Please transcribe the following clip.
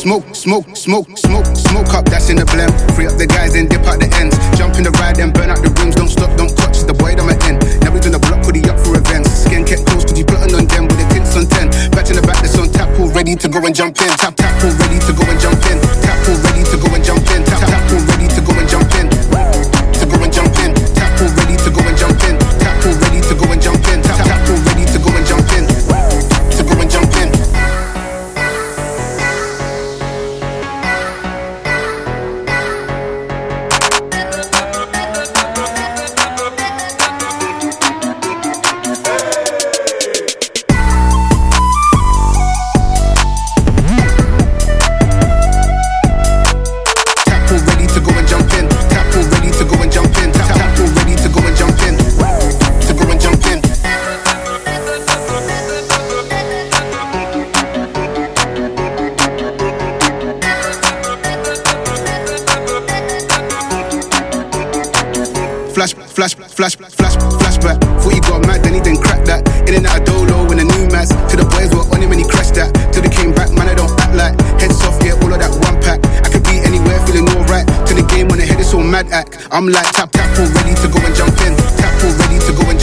smoke, smoke, smoke, smoke smoke up, that's in the blem. Free up the guys, then dip out the ends. Jump in the ride, then burn out the rooms. Don't stop, don't touch the boy, I'm end. Now we doing the block, put up for events. Skin kept close, cause you plotting on them with the tints on 10. Back in the back, that's on tap, pool, ready to go and jump in. Tap, tap, pool, ready to go and jump in. Flash, flash, flash, flash, flashback. Thought he got mad, then he didn't crack that. In and out of dolo in the new mats. To the boys were on him when he crashed that. Till they came back, man, I don't act like. Head soft, yeah, all of that one pack. I could be anywhere, feeling alright. To the game when the head is all mad act. I'm like tap, tap, all ready to go and jump in. Tap, all ready to go and